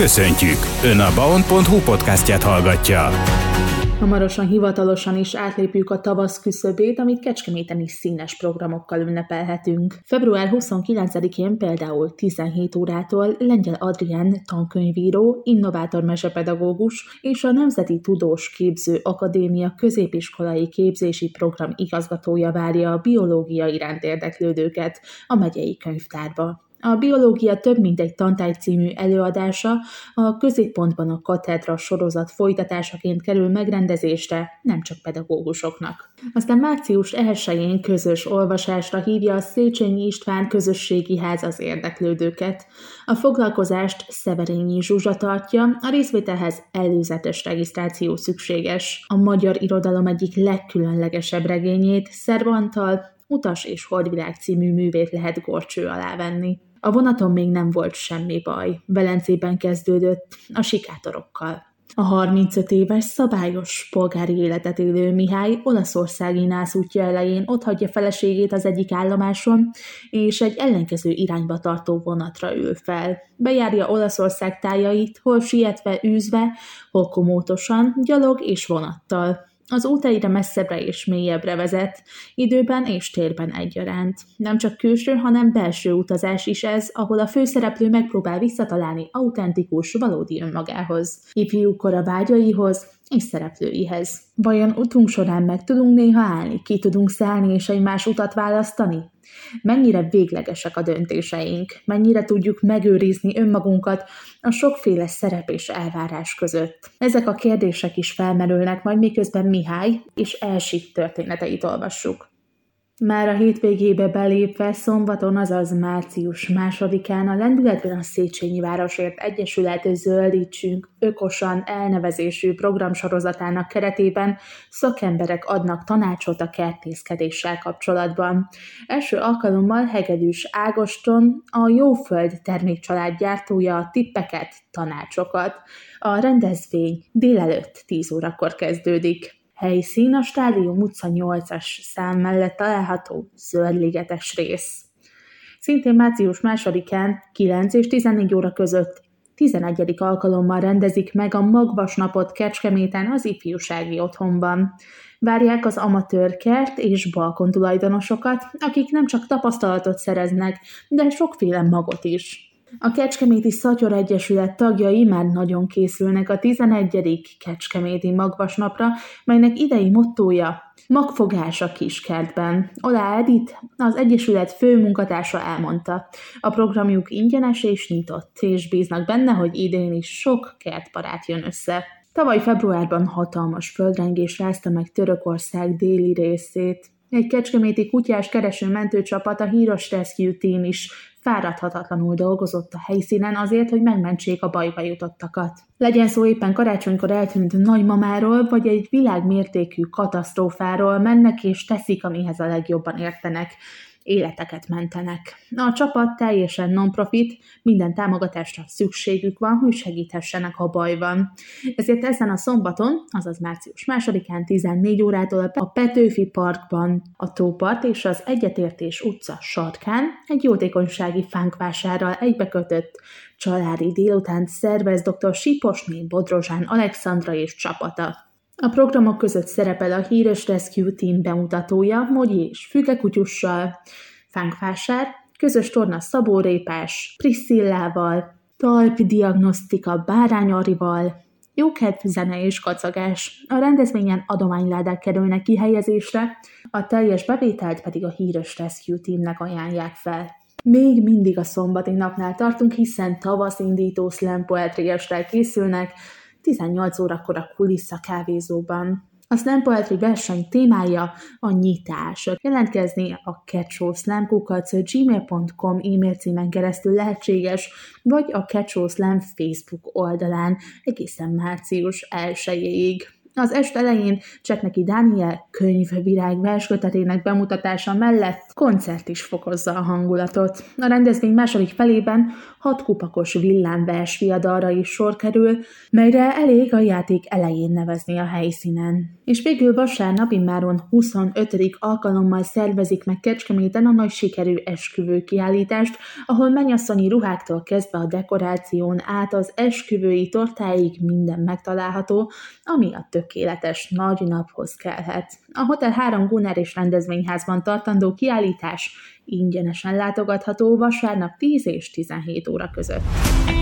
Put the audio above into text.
Köszöntjük! Ön a baon.hu podcastját hallgatja. Hamarosan hivatalosan is átlépjük a tavasz küszöbét, amit Kecskeméten is színes programokkal ünnepelhetünk. Február 29-én például 17 órától Lengyel Adrián tankönyvíró, innovátor mesepedagógus és a Nemzeti Tudós Képző Akadémia középiskolai képzési program igazgatója várja a biológia iránt érdeklődőket a megyei könyvtárba. A biológia több mint egy tantály című előadása a középpontban a katedra sorozat folytatásaként kerül megrendezésre nem csak pedagógusoknak. Aztán március 1-én közös olvasásra hívja a Széchenyi István közösségi ház az érdeklődőket. A foglalkozást Szeverényi Zsuzsa tartja, a részvételhez előzetes regisztráció szükséges. A magyar irodalom egyik legkülönlegesebb regényét, Szervantal, Utas és Holdvilág című művét lehet gorcső alá venni. A vonaton még nem volt semmi baj. Velencében kezdődött a sikátorokkal. A 35 éves szabályos polgári életet élő Mihály olaszországi nászútja elején otthagyja feleségét az egyik állomáson, és egy ellenkező irányba tartó vonatra ül fel. Bejárja Olaszország tájait, hol sietve, űzve, hol komótosan, gyalog és vonattal. Az út egyre messzebbre és mélyebbre vezet, időben és térben egyaránt. Nem csak külső, hanem belső utazás is ez, ahol a főszereplő megpróbál visszatalálni autentikus, valódi önmagához, ifjú kora vágyaihoz és szereplőihez. Vajon utunk során meg tudunk néha állni, ki tudunk szállni és egy más utat választani? Mennyire véglegesek a döntéseink, mennyire tudjuk megőrizni önmagunkat a sokféle szerep és elvárás között. Ezek a kérdések is felmerülnek, majd miközben Mihály és Elsik történeteit olvassuk. Már a hétvégébe belépve szombaton, azaz március másodikán a Lendületben a Széchenyi Városért Egyesület Zöldítsünk ökosan elnevezésű programsorozatának keretében szakemberek adnak tanácsot a kertészkedéssel kapcsolatban. Első alkalommal Hegedűs Ágoston, a Jóföld termékcsalád gyártója tippeket, tanácsokat. A rendezvény délelőtt 10 órakor kezdődik. Helyszín a Stádium utca 8-as szám mellett található zöldligetes rész. Szintén március 2-án 9 és 14 óra között 11. alkalommal rendezik meg a Magvas napot Kecskeméten az ifjúsági otthonban. Várják az amatőr kert és balkon tulajdonosokat, akik nem csak tapasztalatot szereznek, de sokféle magot is. A Kecskeméti Szatyor Egyesület tagjai már nagyon készülnek a 11. Kecskeméti Magvasnapra, melynek idei mottója Magfogás a kiskertben. Olá Edith, az Egyesület főmunkatársa elmondta. A programjuk ingyenes és nyitott, és bíznak benne, hogy idén is sok kertbarát jön össze. Tavaly februárban hatalmas földrengés rázta meg Törökország déli részét. Egy kecskeméti kutyás kereső mentőcsapat, a Híros Rescue Team is fáradhatatlanul dolgozott a helyszínen azért, hogy megmentsék a bajba jutottakat. Legyen szó éppen karácsonykor eltűnt nagymamáról, vagy egy világmértékű katasztrófáról, mennek és teszik, amihez a legjobban értenek életeket mentenek. A csapat teljesen non-profit, minden támogatásra szükségük van, hogy segíthessenek, ha baj van. Ezért ezen a szombaton, azaz március 2-án 14 órától a Petőfi Parkban, a Tópart és az Egyetértés utca sarkán egy jótékonysági fánkvásárral egybekötött családi délután szervez dr. Siposné Bodrozsán Alexandra és csapata. A programok között szerepel a híres Rescue Team bemutatója Mogyi és Fügekutyussal, Fánkvásár, közös torna Szabó Répás, Priscillával, Talpi Diagnosztika Bárány Arival, jókedv, zene és kacagás. A rendezvényen adományládák kerülnek kihelyezésre, a teljes bevételt pedig a híres Rescue Teamnek ajánlják fel. Még mindig a szombati napnál tartunk, hiszen tavaszindító slam poetry készülnek, 18 órakor a kulissza kávézóban. A Slam Poetry verseny témája a nyitás. Jelentkezni a catchoslamkukac gmail.com e-mail címen keresztül lehetséges, vagy a Catchoslam Facebook oldalán egészen március 1-ig. Az est elején Csetneki Dániel könyvvirág verskötetének bemutatása mellett koncert is fokozza a hangulatot. A rendezvény második felében hat kupakos villámvers viadalra is sor kerül, melyre elég a játék elején nevezni a helyszínen. És végül vasárnap immáron 25. alkalommal szervezik meg Kecskeméten a nagy sikerű esküvő kiállítást, ahol mennyasszonyi ruháktól kezdve a dekoráción át az esküvői tortáig minden megtalálható, ami a tökéletes nagy naphoz kellhet. A Hotel 3 Gunner és rendezvényházban tartandó kiállítás ingyenesen látogatható vasárnap 10 és 17 óra között.